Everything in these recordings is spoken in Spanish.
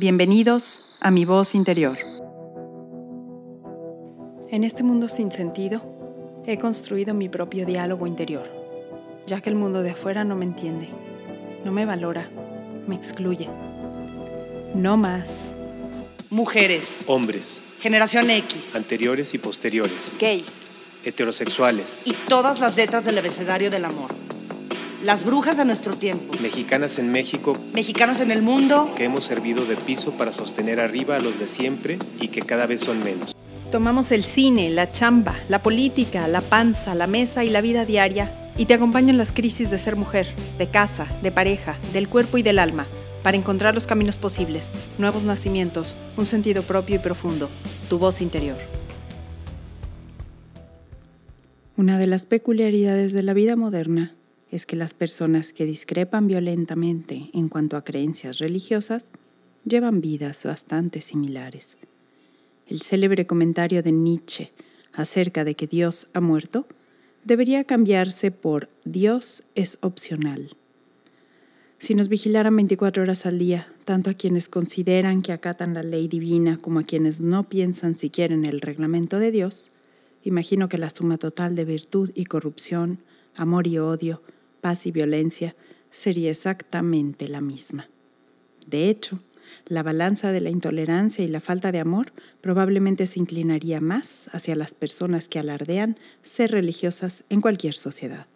Bienvenidos a mi voz interior. En este mundo sin sentido, he construido mi propio diálogo interior, ya que el mundo de afuera no me entiende, no me valora, me excluye. No más. Mujeres, hombres, generación X, anteriores y posteriores, gays heterosexuales, y todas las letras del abecedario del amor. Las brujas de nuestro tiempo, mexicanas en México, mexicanos en el mundo, que hemos servido de piso para sostener arriba a los de siempre y que cada vez son menos. Tomamos el cine, la chamba, la política, la panza, la mesa y la vida diaria y te acompaño en las crisis de ser mujer, de casa, de pareja, del cuerpo y del alma, para encontrar los caminos posibles, nuevos nacimientos, un sentido propio y profundo, tu voz interior. Una de las peculiaridades de la vida moderna es que las personas que discrepan violentamente en cuanto a creencias religiosas llevan vidas bastante similares. El célebre comentario de Nietzsche acerca de que Dios ha muerto debería cambiarse por Dios es opcional. Si nos vigilaran 24 horas al día, tanto a quienes consideran que acatan la ley divina como a quienes no piensan siquiera en el reglamento de Dios, imagino que la suma total de virtud y corrupción, amor y odio, paz y violencia sería exactamente la misma. De hecho, la balanza de la intolerancia y la falta de amor probablemente se inclinaría más hacia las personas que alardean ser religiosas en cualquier sociedad.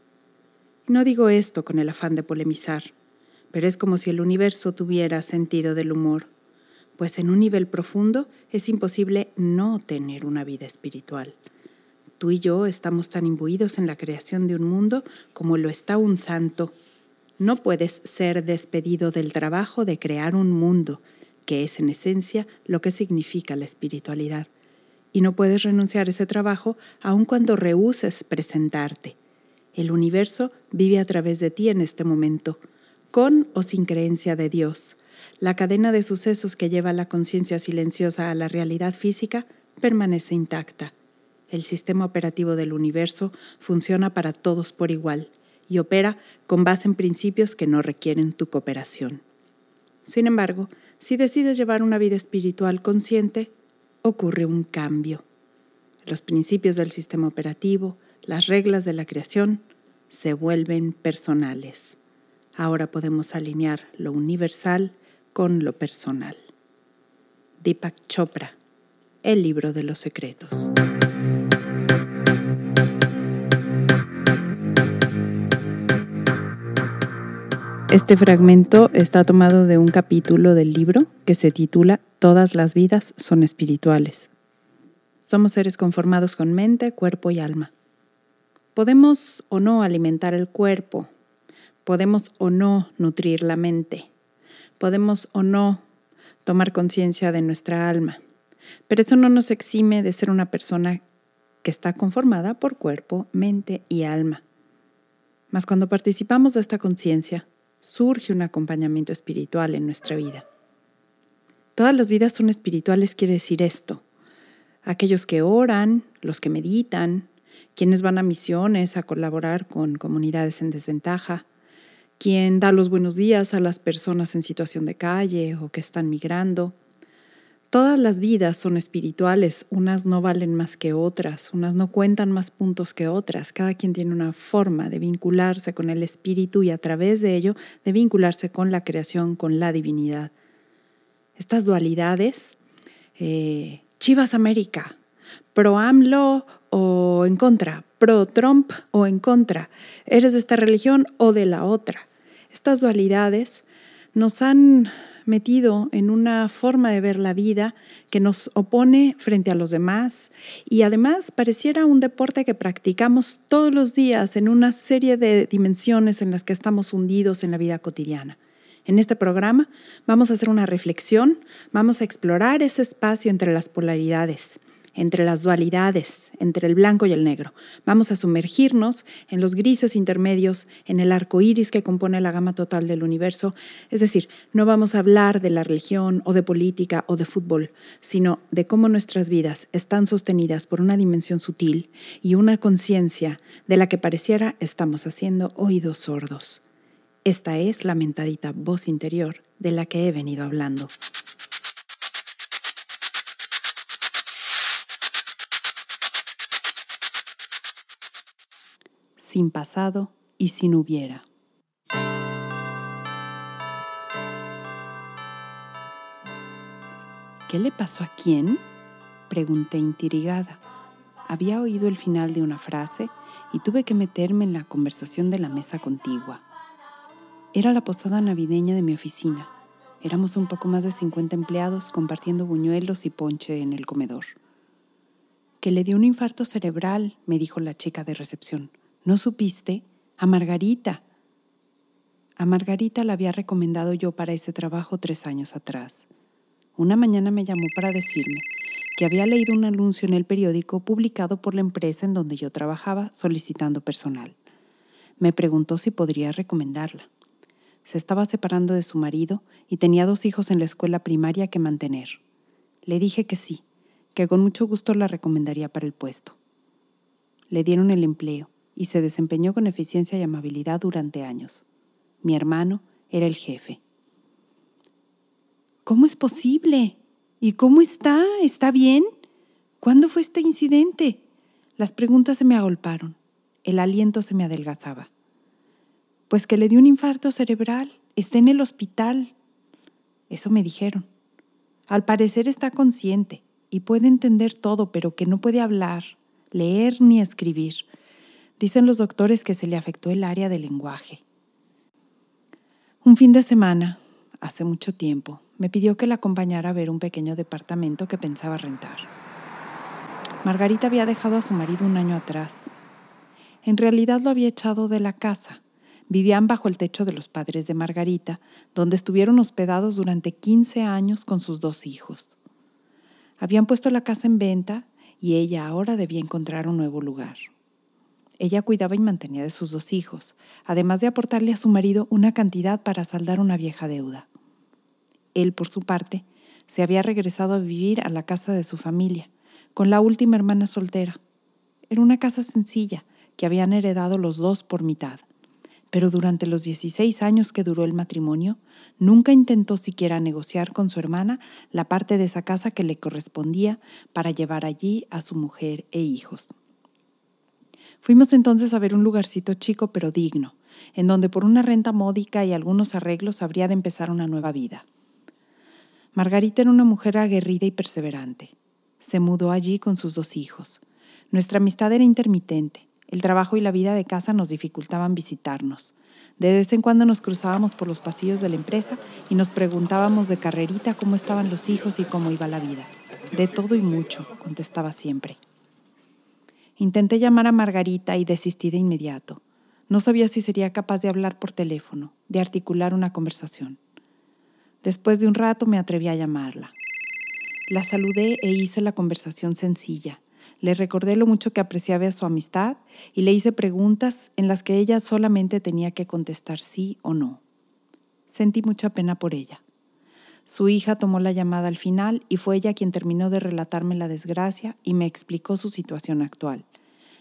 No digo esto con el afán de polemizar, pero es como si el universo tuviera sentido del humor, pues en un nivel profundo es imposible no tener una vida espiritual. Tú y yo estamos tan imbuidos en la creación de un mundo como lo está un santo. No puedes ser despedido del trabajo de crear un mundo, que es en esencia lo que significa la espiritualidad. Y no puedes renunciar a ese trabajo aun cuando rehuses presentarte. El universo vive a través de ti en este momento, con o sin creencia de Dios. La cadena de sucesos que lleva la conciencia silenciosa a la realidad física permanece intacta el sistema operativo del universo funciona para todos por igual y opera con base en principios que no requieren tu cooperación. Sin embargo, si decides llevar una vida espiritual consciente, ocurre un cambio. Los principios del sistema operativo, las reglas de la creación, se vuelven personales. Ahora podemos alinear lo universal con lo personal. Deepak Chopra, el libro de los secretos. Este fragmento está tomado de un capítulo del libro que se titula Todas las vidas son espirituales. Somos seres conformados con mente, cuerpo y alma. Podemos o no alimentar el cuerpo, podemos o no nutrir la mente, podemos o no tomar conciencia de nuestra alma, pero eso no nos exime de ser una persona que está conformada por cuerpo, mente y alma. Mas cuando participamos de esta conciencia, surge un acompañamiento espiritual en nuestra vida. Todas las vidas son espirituales quiere decir esto. Aquellos que oran, los que meditan, quienes van a misiones a colaborar con comunidades en desventaja, quien da los buenos días a las personas en situación de calle o que están migrando, Todas las vidas son espirituales, unas no valen más que otras, unas no cuentan más puntos que otras, cada quien tiene una forma de vincularse con el espíritu y a través de ello de vincularse con la creación, con la divinidad. Estas dualidades, eh, Chivas América, pro AMLO o en contra, pro Trump o en contra, eres de esta religión o de la otra. Estas dualidades nos han metido en una forma de ver la vida que nos opone frente a los demás y además pareciera un deporte que practicamos todos los días en una serie de dimensiones en las que estamos hundidos en la vida cotidiana. En este programa vamos a hacer una reflexión, vamos a explorar ese espacio entre las polaridades entre las dualidades, entre el blanco y el negro. Vamos a sumergirnos en los grises intermedios, en el arco iris que compone la gama total del universo. Es decir, no vamos a hablar de la religión o de política o de fútbol, sino de cómo nuestras vidas están sostenidas por una dimensión sutil y una conciencia de la que pareciera estamos haciendo oídos sordos. Esta es la mentadita voz interior de la que he venido hablando. Sin pasado y sin hubiera. ¿Qué le pasó a quién? Pregunté intrigada. Había oído el final de una frase y tuve que meterme en la conversación de la mesa contigua. Era la posada navideña de mi oficina. Éramos un poco más de 50 empleados compartiendo buñuelos y ponche en el comedor. Que le dio un infarto cerebral, me dijo la chica de recepción. ¿No supiste? A Margarita. A Margarita la había recomendado yo para ese trabajo tres años atrás. Una mañana me llamó para decirme que había leído un anuncio en el periódico publicado por la empresa en donde yo trabajaba solicitando personal. Me preguntó si podría recomendarla. Se estaba separando de su marido y tenía dos hijos en la escuela primaria que mantener. Le dije que sí, que con mucho gusto la recomendaría para el puesto. Le dieron el empleo y se desempeñó con eficiencia y amabilidad durante años. Mi hermano era el jefe. ¿Cómo es posible? ¿Y cómo está? ¿Está bien? ¿Cuándo fue este incidente? Las preguntas se me agolparon. El aliento se me adelgazaba. Pues que le dio un infarto cerebral. Está en el hospital. Eso me dijeron. Al parecer está consciente y puede entender todo, pero que no puede hablar, leer ni escribir. Dicen los doctores que se le afectó el área del lenguaje. Un fin de semana, hace mucho tiempo, me pidió que la acompañara a ver un pequeño departamento que pensaba rentar. Margarita había dejado a su marido un año atrás. En realidad lo había echado de la casa vivían bajo el techo de los padres de Margarita, donde estuvieron hospedados durante 15 años con sus dos hijos. Habían puesto la casa en venta y ella ahora debía encontrar un nuevo lugar. Ella cuidaba y mantenía de sus dos hijos, además de aportarle a su marido una cantidad para saldar una vieja deuda. Él, por su parte, se había regresado a vivir a la casa de su familia, con la última hermana soltera. Era una casa sencilla que habían heredado los dos por mitad pero durante los 16 años que duró el matrimonio, nunca intentó siquiera negociar con su hermana la parte de esa casa que le correspondía para llevar allí a su mujer e hijos. Fuimos entonces a ver un lugarcito chico pero digno, en donde por una renta módica y algunos arreglos habría de empezar una nueva vida. Margarita era una mujer aguerrida y perseverante. Se mudó allí con sus dos hijos. Nuestra amistad era intermitente. El trabajo y la vida de casa nos dificultaban visitarnos. De vez en cuando nos cruzábamos por los pasillos de la empresa y nos preguntábamos de carrerita cómo estaban los hijos y cómo iba la vida. De todo y mucho, contestaba siempre. Intenté llamar a Margarita y desistí de inmediato. No sabía si sería capaz de hablar por teléfono, de articular una conversación. Después de un rato me atreví a llamarla. La saludé e hice la conversación sencilla, le recordé lo mucho que apreciaba su amistad y le hice preguntas en las que ella solamente tenía que contestar sí o no. Sentí mucha pena por ella. Su hija tomó la llamada al final y fue ella quien terminó de relatarme la desgracia y me explicó su situación actual,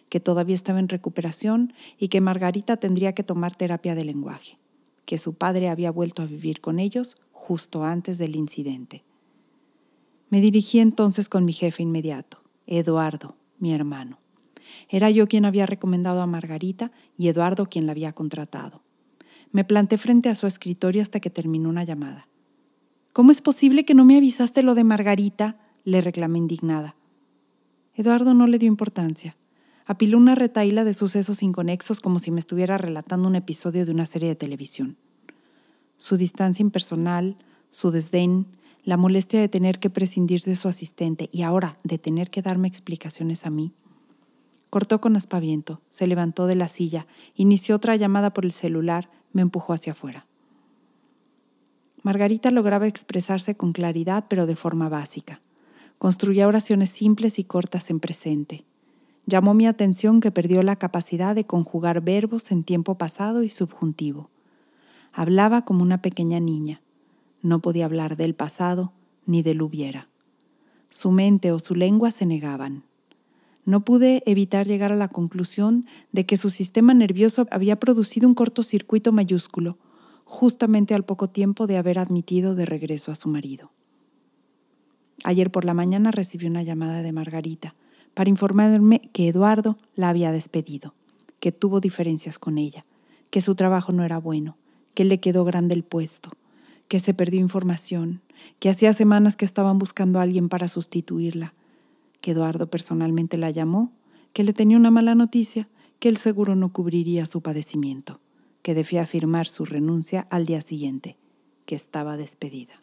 que todavía estaba en recuperación y que Margarita tendría que tomar terapia de lenguaje, que su padre había vuelto a vivir con ellos justo antes del incidente. Me dirigí entonces con mi jefe inmediato. Eduardo, mi hermano. Era yo quien había recomendado a Margarita y Eduardo quien la había contratado. Me planté frente a su escritorio hasta que terminó una llamada. ¿Cómo es posible que no me avisaste lo de Margarita? le reclamé indignada. Eduardo no le dio importancia. Apiló una retaíla de sucesos inconexos como si me estuviera relatando un episodio de una serie de televisión. Su distancia impersonal, su desdén, la molestia de tener que prescindir de su asistente y ahora de tener que darme explicaciones a mí. Cortó con aspaviento, se levantó de la silla, inició otra llamada por el celular, me empujó hacia afuera. Margarita lograba expresarse con claridad, pero de forma básica. Construía oraciones simples y cortas en presente. Llamó mi atención que perdió la capacidad de conjugar verbos en tiempo pasado y subjuntivo. Hablaba como una pequeña niña, no podía hablar del pasado ni del hubiera. Su mente o su lengua se negaban. No pude evitar llegar a la conclusión de que su sistema nervioso había producido un cortocircuito mayúsculo, justamente al poco tiempo de haber admitido de regreso a su marido. Ayer por la mañana recibí una llamada de Margarita para informarme que Eduardo la había despedido, que tuvo diferencias con ella, que su trabajo no era bueno, que le quedó grande el puesto, que se perdió información, que hacía semanas que estaban buscando a alguien para sustituirla, que Eduardo personalmente la llamó, que le tenía una mala noticia, que el seguro no cubriría su padecimiento, que debía firmar su renuncia al día siguiente, que estaba despedida.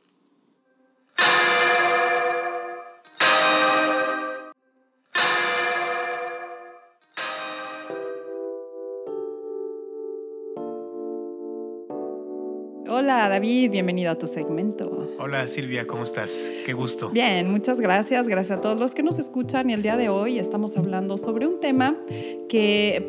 Hola David, bienvenido a tu segmento. Hola Silvia, ¿cómo estás? Qué gusto. Bien, muchas gracias. Gracias a todos los que nos escuchan y el día de hoy estamos hablando sobre un tema que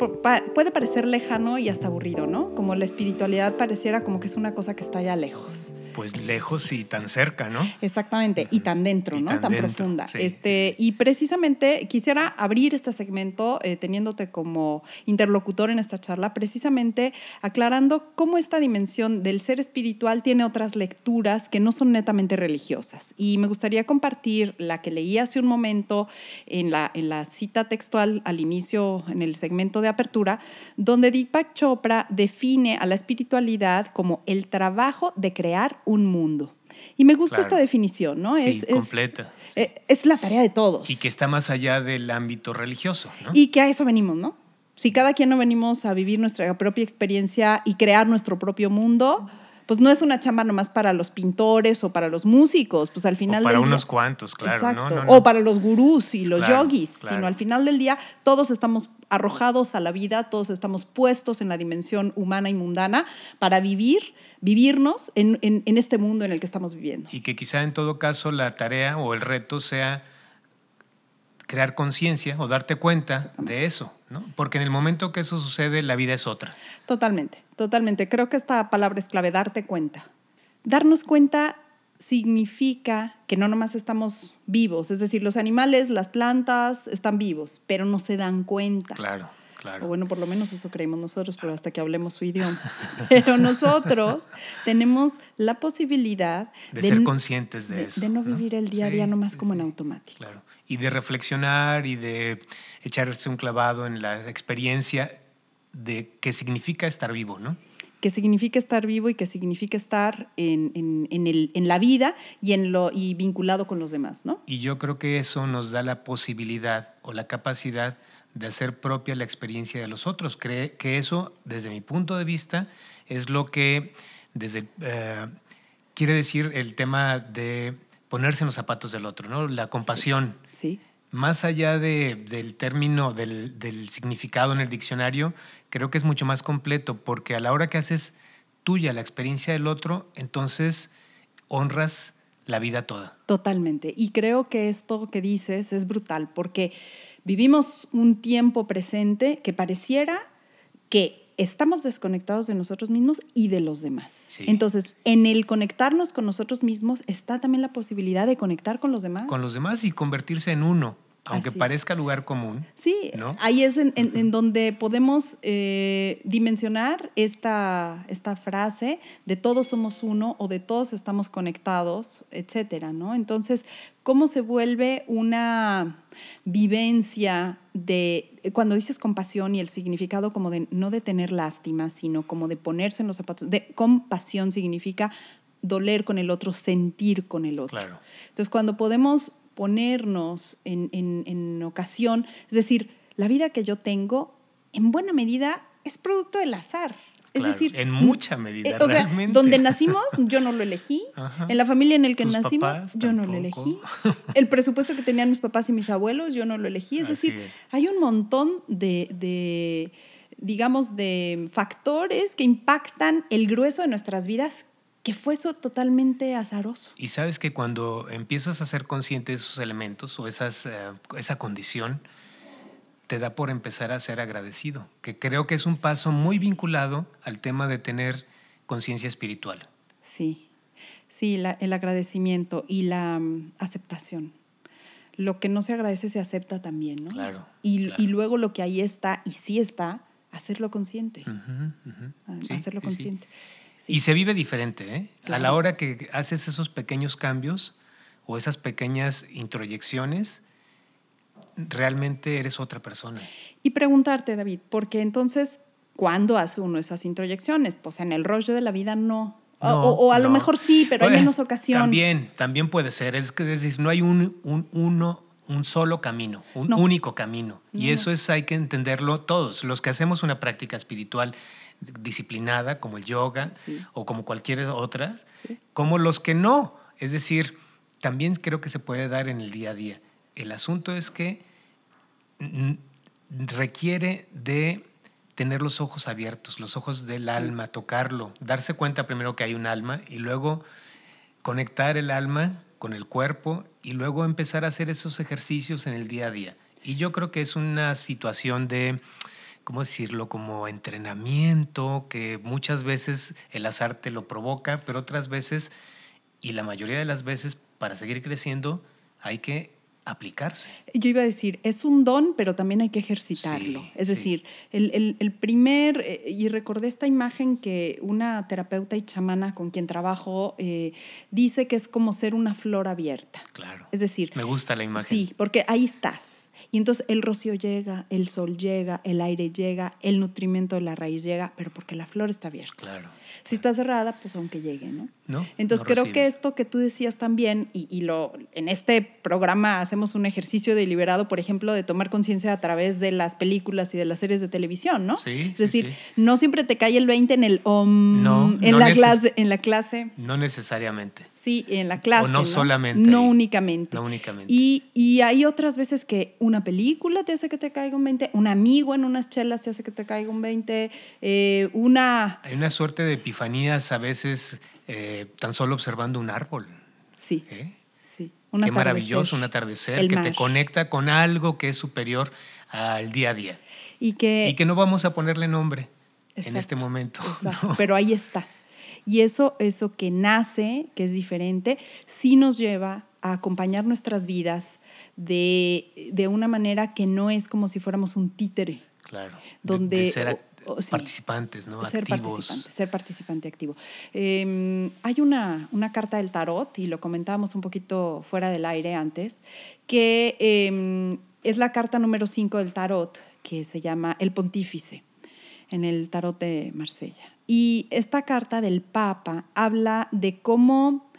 puede parecer lejano y hasta aburrido, ¿no? Como la espiritualidad pareciera como que es una cosa que está allá lejos pues lejos y tan cerca, ¿no? Exactamente, y tan dentro, ¿no? tan profunda. Este, y precisamente quisiera abrir este segmento eh, teniéndote como interlocutor en esta charla, precisamente aclarando cómo esta dimensión del ser espiritual tiene otras lecturas que no son netamente religiosas. Y me gustaría compartir la que leí hace un momento en la, en la cita textual al inicio, en el segmento de apertura, donde Deepak Chopra define a la espiritualidad como el trabajo de crear un mundo. Y me gusta esta definición, ¿no? es, completa. Eh, es, la tarea de todos. Y que está más allá del ámbito religioso, ¿no? Y que a eso venimos, ¿no? Si cada quien no venimos a vivir nuestra propia experiencia y crear nuestro propio mundo, pues no es una chamba nomás para los pintores o para los músicos, pues al final o para unos cuantos, claro. O para los gurús y los yogis, sino al final del día todos estamos arrojados a la vida, todos estamos puestos en la dimensión humana y mundana para vivir vivirnos en, este mundo en el que estamos viviendo. Y que quizá en todo caso la tarea o el reto sea crear conciencia o darte cuenta de eso, ¿no? Porque en el momento que eso sucede, la vida es otra. Totalmente, totalmente. Creo que esta palabra es clave, darte cuenta. Darnos cuenta significa que no nomás estamos vivos, es decir, los animales, las plantas están vivos, pero no se dan cuenta. Claro. O bueno, por lo menos eso creemos nosotros, pero hasta que hablemos su idioma. Pero nosotros tenemos la posibilidad de, ser conscientes de, eso. De no vivir el día a día nomás como en automático. Claro. Y de reflexionar y de echarse un clavado en la experiencia de qué significa estar vivo, ¿no? qué significa estar vivo y qué significa estar en, en, el, en, la vida y, en lo, y vinculado con los demás, ¿no? Y yo creo que eso nos da la posibilidad o la capacidad de hacer propia la experiencia de los otros. Cree que eso, desde mi punto de vista, es lo que desde, eh, quiere decir el tema de ponerse en los zapatos del otro, ¿no? La compasión. Sí. Más allá de, del término, del, del, significado en el diccionario, creo que es mucho más completo, porque a la hora que haces tuya la experiencia del otro, entonces honras la vida toda. Totalmente. Y creo que esto que dices es brutal, porque Vivimos un tiempo presente que pareciera que estamos desconectados de nosotros mismos y de los demás. Entonces, en el conectarnos con nosotros mismos está también la posibilidad de conectar con los demás. Con los demás y convertirse en uno aunque parezca lugar común. Sí, ahí es en, donde podemos eh, dimensionar esta, esta frase de todos somos uno o de todos estamos conectados, etcétera, ¿no? Entonces, ¿cómo se vuelve una vivencia de, cuando dices compasión y el significado como de no de tener lástima, sino como de ponerse en los zapatos, de compasión significa doler con el otro, sentir con el otro. Claro. Entonces, cuando podemos ponernos en, en, ocasión, es decir, la vida que yo tengo, en buena medida, es producto del azar. Es decir, en mucha medida. Eh, o sea, donde nacimos, yo no lo elegí. En la familia en la que nacimos, yo no lo elegí. El presupuesto que tenían mis papás y mis abuelos, yo no lo elegí. Es decir, hay un montón de, de, digamos, de factores que impactan el grueso de nuestras vidas que fue eso totalmente azaroso. Y sabes que cuando empiezas a ser consciente de esos elementos o esas, eh, esa condición, te da por empezar a ser agradecido, que creo que es un paso muy vinculado al tema de tener conciencia espiritual. Sí, sí, el agradecimiento y la mm, aceptación. Lo que no se agradece se acepta también, ¿no? Claro. Y, y luego lo que ahí está, y sí está, hacerlo consciente. Ah, hacerlo consciente. Y se vive diferente, ¿eh? A la hora que haces esos pequeños cambios o esas pequeñas introyecciones, realmente eres otra persona. Y preguntarte, David, porque entonces, ¿cuándo hace uno esas introyecciones? Pues en el rollo de la vida no. O- No, o, o a lo mejor sí, pero hay menos ocasión. También, también puede ser. Es que es decir, no hay un, un, uno, un solo camino, un No. único camino. No, y eso es, hay que entenderlo todos. Los que hacemos una práctica espiritual disciplinada, como el yoga Sí. o como cualquier otra, Sí. como los que no. Es decir, también creo que se puede dar en el día a día. El asunto es que requiere de tener los ojos abiertos, los ojos del alma, tocarlo, darse cuenta primero que hay un alma y luego conectar el alma con el cuerpo y luego empezar a hacer esos ejercicios en el día a día. Y yo creo que es una situación de, ¿cómo decirlo? Como entrenamiento, que muchas veces el azar te lo provoca, pero otras veces, y la mayoría de las veces, para seguir creciendo, hay que aplicarse. Yo iba a decir, es un don, pero también hay que ejercitarlo. Sí, es sí. decir, el, el- el primer, eh, y recordé esta imagen que una terapeuta y chamana con quien trabajo eh, dice que es como ser una flor abierta. Claro. Es decir, Me gusta la imagen. sí, porque ahí estás. Y entonces el rocío llega, el sol llega, el aire llega, el nutrimento de la raíz llega, pero porque la flor está abierta. Claro. Si está cerrada, pues aunque llegue, ¿no? ¿No? Entonces No creo recibe. que esto que tú decías también, y, y lo, en este programa hacemos un ejercicio deliberado, por ejemplo, de tomar conciencia a través de las películas y de las series de televisión, ¿no? Sí, es decir, sí. no siempre te cae el 20 en el om, No, en, no la clase, en la clase, No necesariamente. sí, en la clase. O no solamente No ahí. únicamente. No únicamente. Y, y hay otras veces que una película te hace que te caiga un 20, un amigo en unas chelas te hace que te caiga un 20, eh, una... Hay una suerte de epifanías a veces eh, tan solo observando un árbol. Sí, ¿eh? Un Qué atardecer. maravilloso un atardecer El que mar. te conecta con algo que es superior al día a día. Y que, y que no vamos a ponerle nombre en este momento. Exacto, ¿no? pero ahí está. Y eso, eso que nace, que es diferente, sí nos lleva a acompañar nuestras vidas de, de una manera que no es como si fuéramos un títere. Claro. de- Donde, de ser sí. participantes, ¿no? Ser Activos. participante, ser participante activo. Eh, hay una, una carta del tarot, y lo comentábamos un poquito fuera del aire antes, que eh, es la carta número 5 del tarot, que se llama El Pontífice, en el tarot de Marsella. Y esta carta del Papa habla de cómo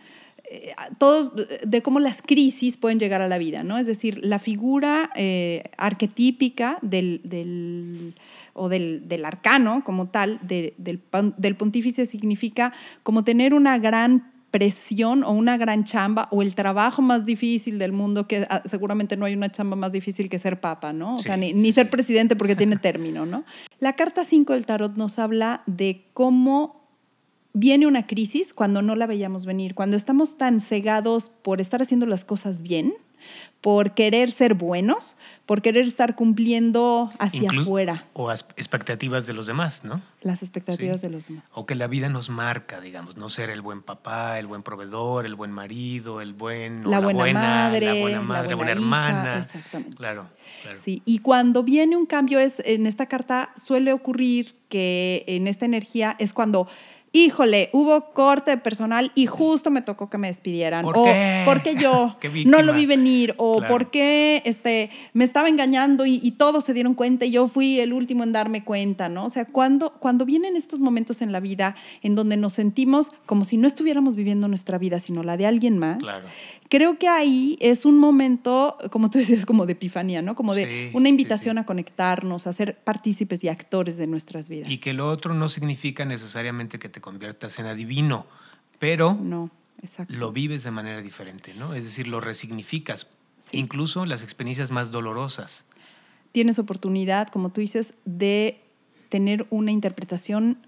eh, todo, de cómo las crisis pueden llegar a la vida, ¿no? Es decir, la figura eh, arquetípica del, del- o del, del arcano como tal, de- del, del pontífice significa como tener una gran presión o una gran chamba o el trabajo más difícil del mundo, que ah, seguramente no hay una chamba más difícil que ser papa, ¿no? O Sí, sea, ni, sí, ni ser presidente porque tiene término, ¿no? La carta 5 del tarot nos habla de cómo viene una crisis cuando no la veíamos venir, cuando estamos tan cegados por estar haciendo las cosas bien, por querer ser buenos, por querer estar cumpliendo hacia Inclu- afuera O as- expectativas de los demás, ¿no? las expectativas Sí. de los demás. O que la vida nos marca, digamos, no ser el buen papá, el buen proveedor, el buen marido, el buen, o La buena madre, la buena la madre, la buena buena hija, hermana. exactamente. Claro, claro. Sí, y cuando viene un cambio es en esta carta suele ocurrir que en esta energía es cuando híjole, hubo corte de personal y justo me tocó que me despidieran ¿Por o qué? porque yo no lo vi venir o Claro. porque este me estaba engañando y, y todos se dieron cuenta y yo fui el último en darme cuenta, ¿no? O sea, cuando cuando vienen estos momentos en la vida en donde nos sentimos como si no estuviéramos viviendo nuestra vida, sino la de alguien más. Claro. Creo que ahí es un momento, como tú decías, como de epifanía, ¿no? Como de Sí, una invitación sí. a conectarnos, a ser partícipes y actores de nuestras vidas. Y que lo otro no significa necesariamente que te conviertas en adivino, pero No, lo vives de manera diferente, ¿no? Es decir, lo resignificas, incluso las experiencias más dolorosas. Tienes oportunidad, como tú dices, de tener una interpretación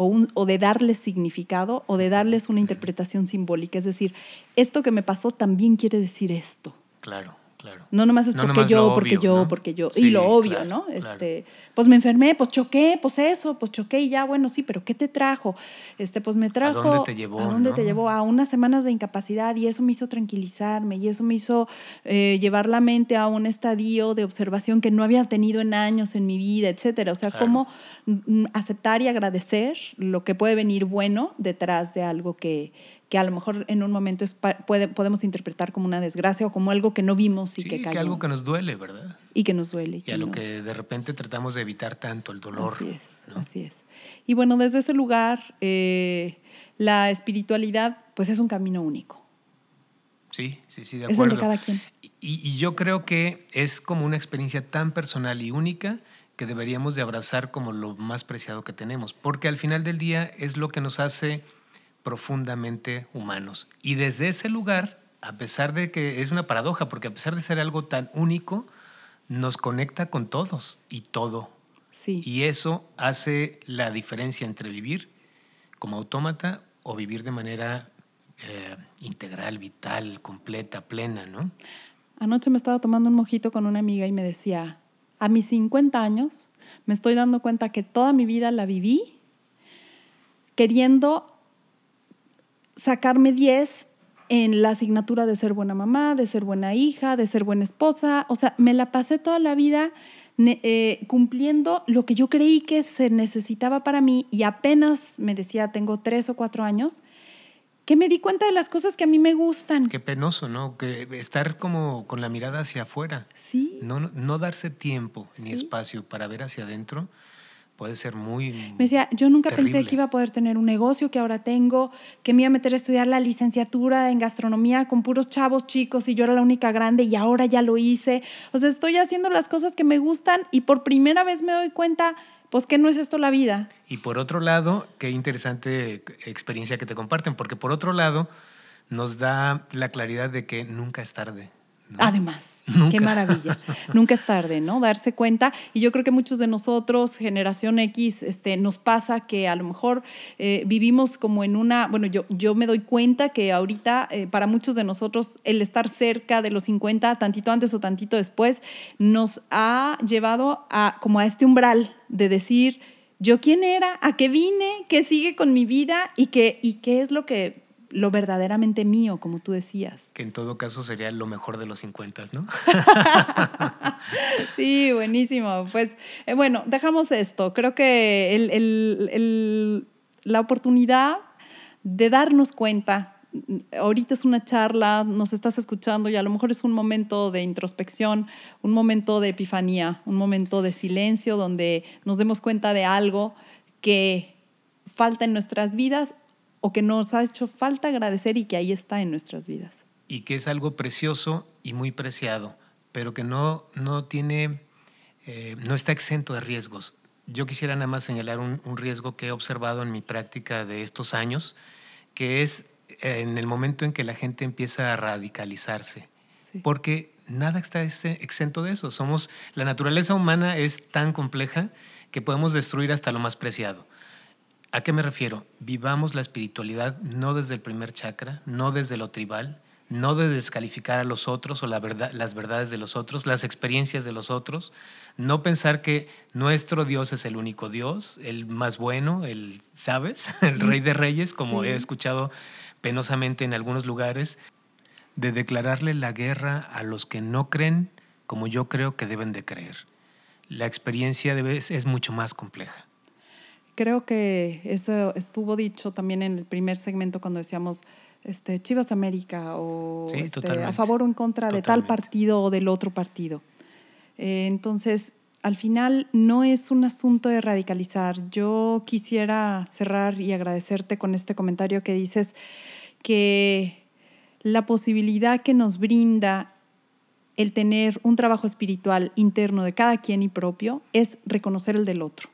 o, un- o de darles significado o de darles una interpretación simbólica. Es decir, esto que me pasó también quiere decir esto. Claro, claro. No nomás es No porque nomás yo, porque yo, ¿no? porque yo. Sí, y lo obvio, claro, ¿no? claro. Este, pues me enfermé, pues choqué, pues eso, pues choqué y ya, bueno, sí, pero ¿qué te trajo? Este, pues me trajo. dónde te llevó, ¿A dónde te llevó? A unas semanas de incapacidad y eso me hizo tranquilizarme y eso me hizo eh, llevar la mente a un estadio de observación que no había tenido en años en mi vida, etcétera. O sea, cómo mm, aceptar y agradecer lo que puede venir bueno detrás de algo que, que a lo mejor en un momento es puede, podemos interpretar como una desgracia o como algo que no vimos y sí, que cayó. que algo que nos duele, ¿verdad? Y que nos duele. Y, a lo que de repente tratamos de evitar tanto, el dolor. Así es, así es. Y bueno, desde ese lugar, eh, la espiritualidad pues es un camino único. Sí, sí, sí, de acuerdo. Es el de cada quien. Y, y yo creo que es como una experiencia tan personal y única que deberíamos de abrazar como lo más preciado que tenemos, porque al final del día es lo que nos hace profundamente humanos. Y desde ese lugar, a pesar de que es una paradoja, porque a pesar de ser algo tan único, nos conecta con todos y todo. Sí. Y eso hace la diferencia entre vivir como autómata o vivir de manera eh, integral, vital, completa, plena, ¿no? Anoche me estaba tomando un mojito con una amiga y me decía, a mis 50 años me estoy dando cuenta que toda mi vida la viví queriendo sacarme 10 en la asignatura de ser buena mamá, de ser buena hija, de ser buena esposa. O sea, me la pasé toda la vida eh, cumpliendo lo que yo creí que se necesitaba para mí y apenas me decía, tengo tres o cuatro años, que me di cuenta de las cosas que a mí me gustan. Qué penoso, ¿no? Que estar como con la mirada hacia afuera. Sí. No, no darse tiempo ni espacio para ver hacia adentro puede ser muy... Me decía, yo nunca pensé que iba a poder tener un negocio que ahora tengo, que me iba a meter a estudiar la licenciatura en gastronomía con puros chavos chicos y yo era la única grande y ahora ya lo hice. O sea, estoy haciendo las cosas que me gustan y por primera vez me doy cuenta, pues que no es esto la vida. Y por otro lado, qué interesante experiencia que te comparten, porque por otro lado nos da la claridad de que nunca es tarde. Además, qué maravilla. Nunca es tarde, ¿no? Darse cuenta. Y yo creo que muchos de nosotros, generación X, este, nos pasa que a lo mejor eh, vivimos como en una, bueno, yo, yo me doy cuenta que ahorita eh, para muchos de nosotros el estar cerca de los 50, tantito antes o tantito después, nos ha llevado a como a este umbral de decir, yo quién era, a qué vine, qué sigue con mi vida y qué, y qué es lo que lo verdaderamente mío, como tú decías. Que en todo caso sería lo mejor de los 50, ¿no? sí, buenísimo. Pues eh, bueno, dejamos esto. Creo que el, el, el, la oportunidad de darnos cuenta, ahorita es una charla, nos estás escuchando y a lo mejor es un momento de introspección, un momento de epifanía, un momento de silencio donde nos demos cuenta de algo que falta en nuestras vidas o que nos ha hecho falta agradecer y que ahí está en nuestras vidas. Y que es algo precioso y muy preciado, pero que no, no tiene, eh, no está exento de riesgos. Yo quisiera nada más señalar un, riesgo que he observado en mi práctica de estos años, que es eh, en el momento en que la gente empieza a radicalizarse, porque nada está este, exento de eso. Somos, la naturaleza humana es tan compleja que podemos destruir hasta lo más preciado. ¿A qué me refiero? Vivamos la espiritualidad no desde el primer chakra, no desde lo tribal, no de descalificar a los otros o la verdad, las verdades de los otros, las experiencias de los otros, no pensar que nuestro Dios es el único Dios, el más bueno, el, ¿sabes? El rey de reyes, como he escuchado penosamente en algunos lugares, de declararle la guerra a los que no creen como yo creo que deben de creer. La experiencia de vez es mucho más compleja. Creo que eso estuvo dicho también en el primer segmento cuando decíamos este, Chivas América o este, a favor o en contra de tal partido o del otro partido. Eh, entonces, al final no es un asunto de radicalizar. Yo quisiera cerrar y agradecerte con este comentario que dices que la posibilidad que nos brinda el tener un trabajo espiritual interno de cada quien y propio es reconocer el del otro.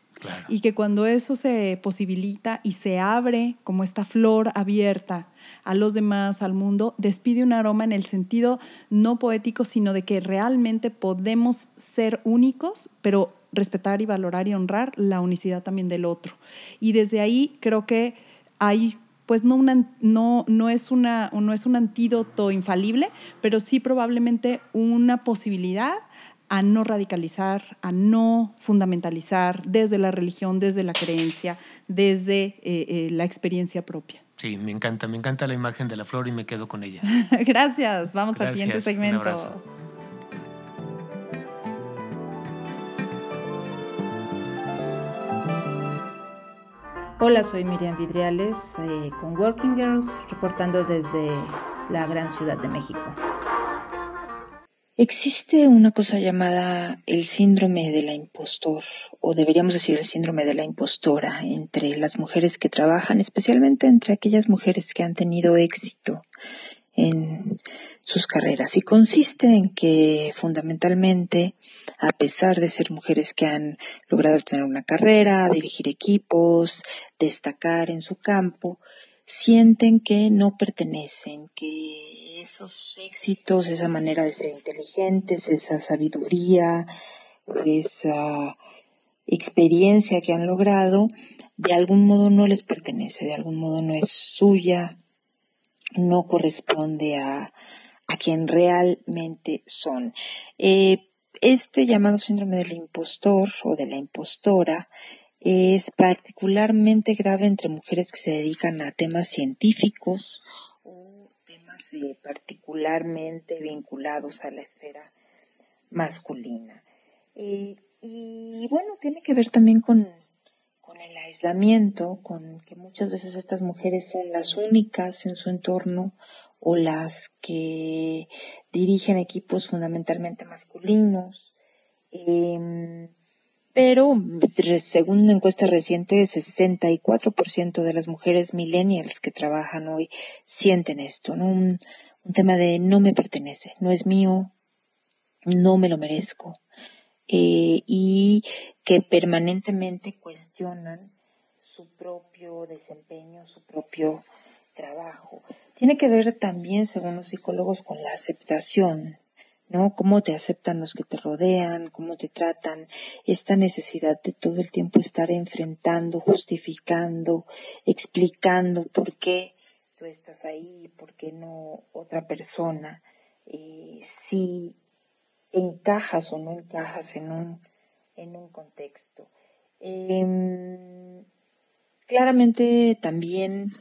Y que cuando eso se posibilita y se abre como esta flor abierta a los demás, al mundo, despide un aroma en el sentido no poético, sino de que realmente podemos ser únicos, pero respetar y valorar y honrar la unicidad también del otro. Y desde ahí creo que hay pues no, no, no, es una, no es un antídoto infalible, pero sí probablemente una posibilidad a no radicalizar, a no fundamentalizar desde la religión, desde la creencia, desde eh, eh, la experiencia propia. Sí, me encanta, me encanta la imagen de la flor y me quedo con ella. Gracias, vamos al siguiente segmento. Hola, soy Miriam Vidriales eh, con Working Girls, reportando desde la gran ciudad de México. Existe una cosa llamada el síndrome de la impostor, o deberíamos decir el síndrome de la impostora, entre las mujeres que trabajan, especialmente entre aquellas mujeres que han tenido éxito en sus carreras. Y consiste en que fundamentalmente a pesar de ser mujeres que han logrado tener una carrera, dirigir equipos, destacar en su campo, sienten que no pertenecen, que esos éxitos, esa manera de ser inteligentes, esa sabiduría, esa experiencia que han logrado, de algún modo no les pertenece, de algún modo no es suya, no corresponde a, a quien realmente son. Eh, este llamado síndrome del impostor o de la impostora es particularmente grave entre mujeres que se dedican a temas científicos particularmente vinculados a la esfera masculina. Y bueno, tiene que ver también con, con el aislamiento, con que muchas veces estas mujeres son las únicas en su entorno o las que dirigen equipos fundamentalmente masculinos. Em, pero según una encuesta reciente, 64% de las mujeres millennials que trabajan hoy sienten esto, ¿no? Un, tema de no me pertenece, no es mío, no me lo merezco, eh, y que permanentemente cuestionan su propio desempeño, su propio trabajo. Tiene que ver también, según los psicólogos, con la aceptación, ¿no? Cómo te aceptan los que te rodean, cómo te tratan, esta necesidad de todo el tiempo estar enfrentando, justificando, explicando por qué tú estás ahí, por qué no otra persona, eh, si encajas o no encajas en un, en un contexto. Em, claramente también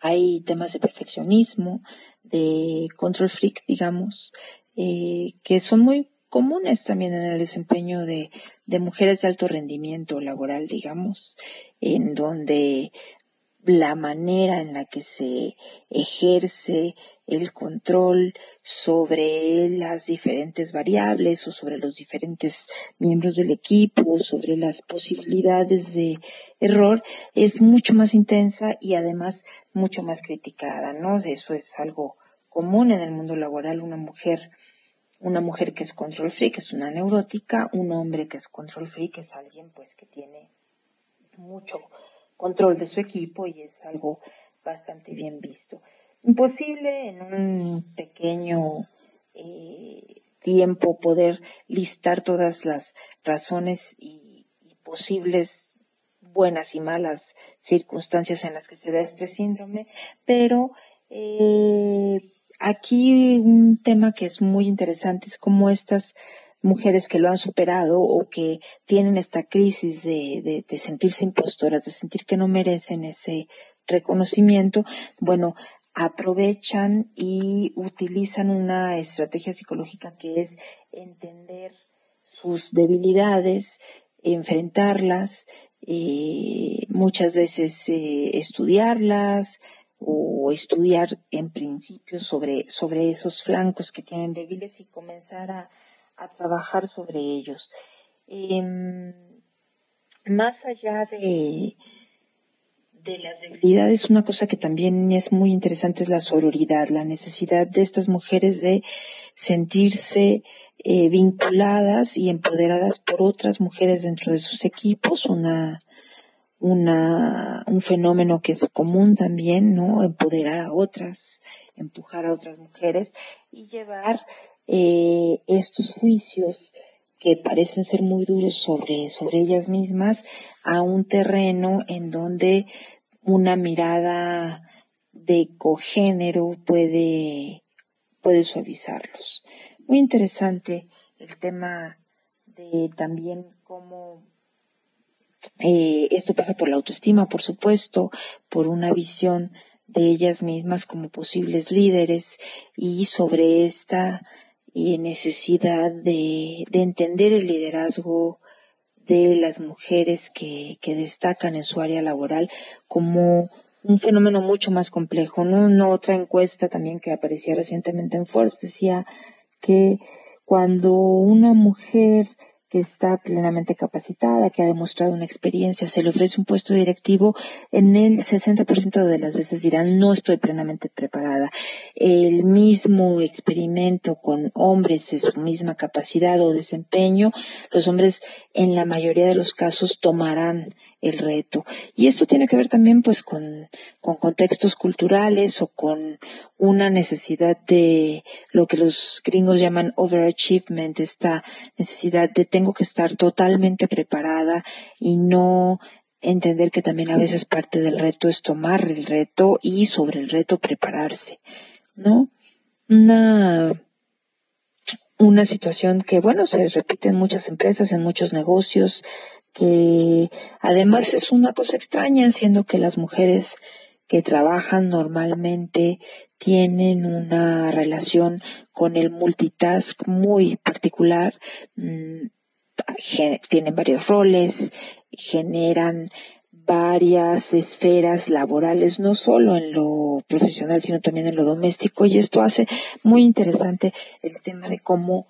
hay temas de perfeccionismo, de control freak, digamos, eh, que son muy comunes también en el desempeño de, de mujeres de alto rendimiento laboral, digamos, en donde la manera en la que se ejerce el control sobre las diferentes variables o sobre los diferentes miembros del equipo, sobre las posibilidades de error, es mucho más intensa y además mucho más criticada, ¿no? Eso es algo común en el mundo laboral, una mujer una mujer que es control freak es una neurótica, un hombre que es control freak es alguien pues que tiene mucho control de su equipo y es algo bastante bien visto. Imposible en un pequeño eh, tiempo poder listar todas las razones y, posibles buenas y malas circunstancias en las que se da este síndrome, pero eh, aquí un tema que es muy interesante es cómo estas mujeres que lo han superado o que tienen esta crisis de, de, sentirse impostoras, de sentir que no merecen ese reconocimiento, bueno, aprovechan y utilizan una estrategia psicológica que es entender sus debilidades, enfrentarlas, eh, muchas veces eh, estudiarlas o estudiar en principio sobre, sobre esos flancos que tienen débiles y comenzar a, a trabajar sobre ellos. Em, más allá de, de las debilidades, una cosa que también es muy interesante es la sororidad, la necesidad de estas mujeres de sentirse eh, vinculadas y empoderadas por otras mujeres dentro de sus equipos, una, una, un fenómeno que es común también, ¿no? Empoderar a otras, empujar a otras mujeres y llevar eh, estos juicios que parecen ser muy duros sobre, sobre ellas mismas a un terreno en donde una mirada de cogénero puede, puede suavizarlos. Muy interesante el tema de también cómo eh, esto pasa por la autoestima, por supuesto, por una visión de ellas mismas como posibles líderes y sobre esta necesidad de, entender el liderazgo de las mujeres que, que destacan en su área laboral como un fenómeno mucho más complejo. ¿no? Una otra encuesta también que apareció recientemente en Forbes decía que cuando una mujer que está plenamente capacitada, que ha demostrado una experiencia, se le ofrece un puesto directivo, en el 60% de las veces dirán no estoy plenamente preparada. El mismo experimento con hombres de su misma capacidad o desempeño, los hombres en la mayoría de los casos tomarán el reto. Y esto tiene que ver también pues con, con contextos culturales o con una necesidad de lo que los gringos llaman overachievement, esta necesidad de tengo que estar totalmente preparada y no entender que también a veces parte del reto es tomar el reto y sobre el reto prepararse, ¿no? Una una situación que, bueno, se repite en muchas empresas, en muchos negocios, que además es una cosa extraña, siendo que las mujeres que trabajan normalmente tienen una relación con el multitask muy particular, mm, tienen varios roles, generan varias esferas laborales, no solo en lo profesional, sino también en lo doméstico, y esto hace muy interesante el tema de cómo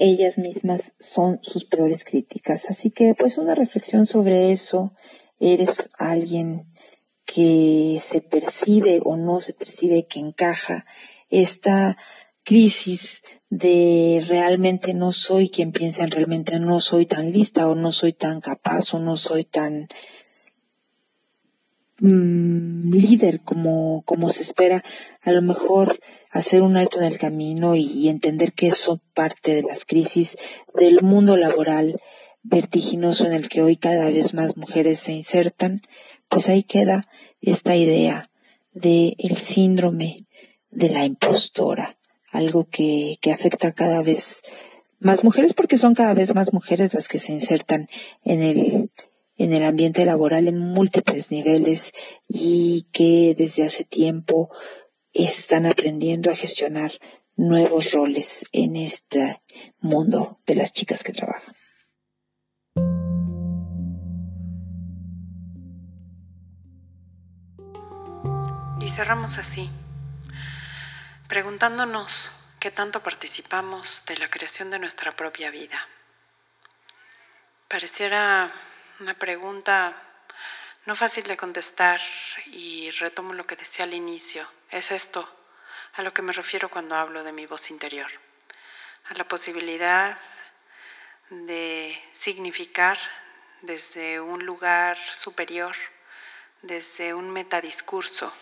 ellas mismas son sus peores críticas. Así que pues una reflexión sobre eso, eres alguien que se percibe o no se percibe que encaja esta crisis de realmente no soy quien piensa realmente no soy tan lista o no soy tan capaz o no soy tan mm, líder como, como se espera. A lo mejor hacer un alto en el camino y, entender que eso parte de las crisis del mundo laboral vertiginoso en el que hoy cada vez más mujeres se insertan, pues ahí queda esta idea de el síndrome de la impostora, algo que, que afecta cada vez más mujeres porque son cada vez más mujeres las que se insertan en el en el ambiente laboral en múltiples niveles y que desde hace tiempo están aprendiendo a gestionar nuevos roles en este mundo de las chicas que trabajan. Y cerramos así, preguntándonos qué tanto participamos de la creación de nuestra propia vida. Pareciera una pregunta no fácil de contestar y retomo lo que decía al inicio. Es esto a lo que me refiero cuando hablo de mi voz interior. A la posibilidad de significar desde un lugar superior, desde un metadiscurso,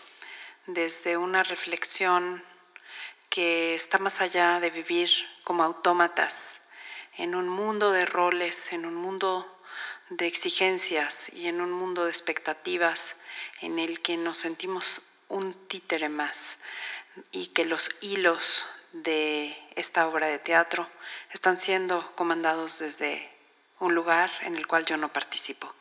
desde una reflexión que está más allá de vivir como autómatas en un mundo de roles, en un mundo de exigencias y en un mundo de expectativas en el que nos sentimos un títere más y que los hilos de esta obra de teatro están siendo comandados desde un lugar en el cual yo no participo.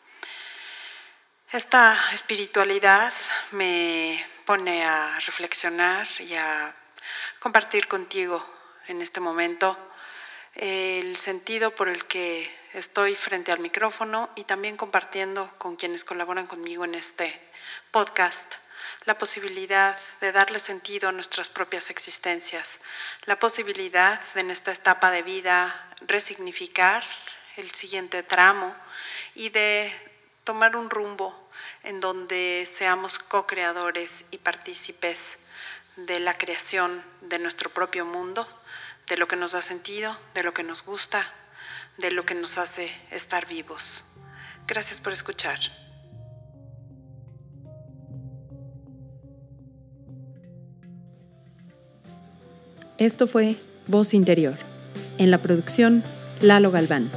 Esta espiritualidad me pone a reflexionar y a compartir contigo en este momento el sentido por el que estoy frente al micrófono y también compartiendo con quienes colaboran conmigo en este podcast la posibilidad de darle sentido a nuestras propias existencias, la posibilidad de en esta etapa de vida resignificar el siguiente tramo y de tomar un rumbo en donde seamos co-creadores y partícipes de la creación de nuestro propio mundo, de lo que nos da sentido, de lo que nos gusta, de lo que nos hace estar vivos. Gracias por escuchar. Esto fue Voz Interior. En la producción, Lalo Galván.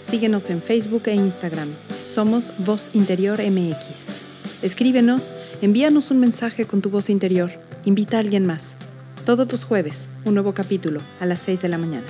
Síguenos en Facebook e Instagram. Somos Voz Interior MX. Escríbenos, envíanos un mensaje con tu voz interior. Invita a alguien más. Todos los jueves, un nuevo capítulo a las 6 de la mañana.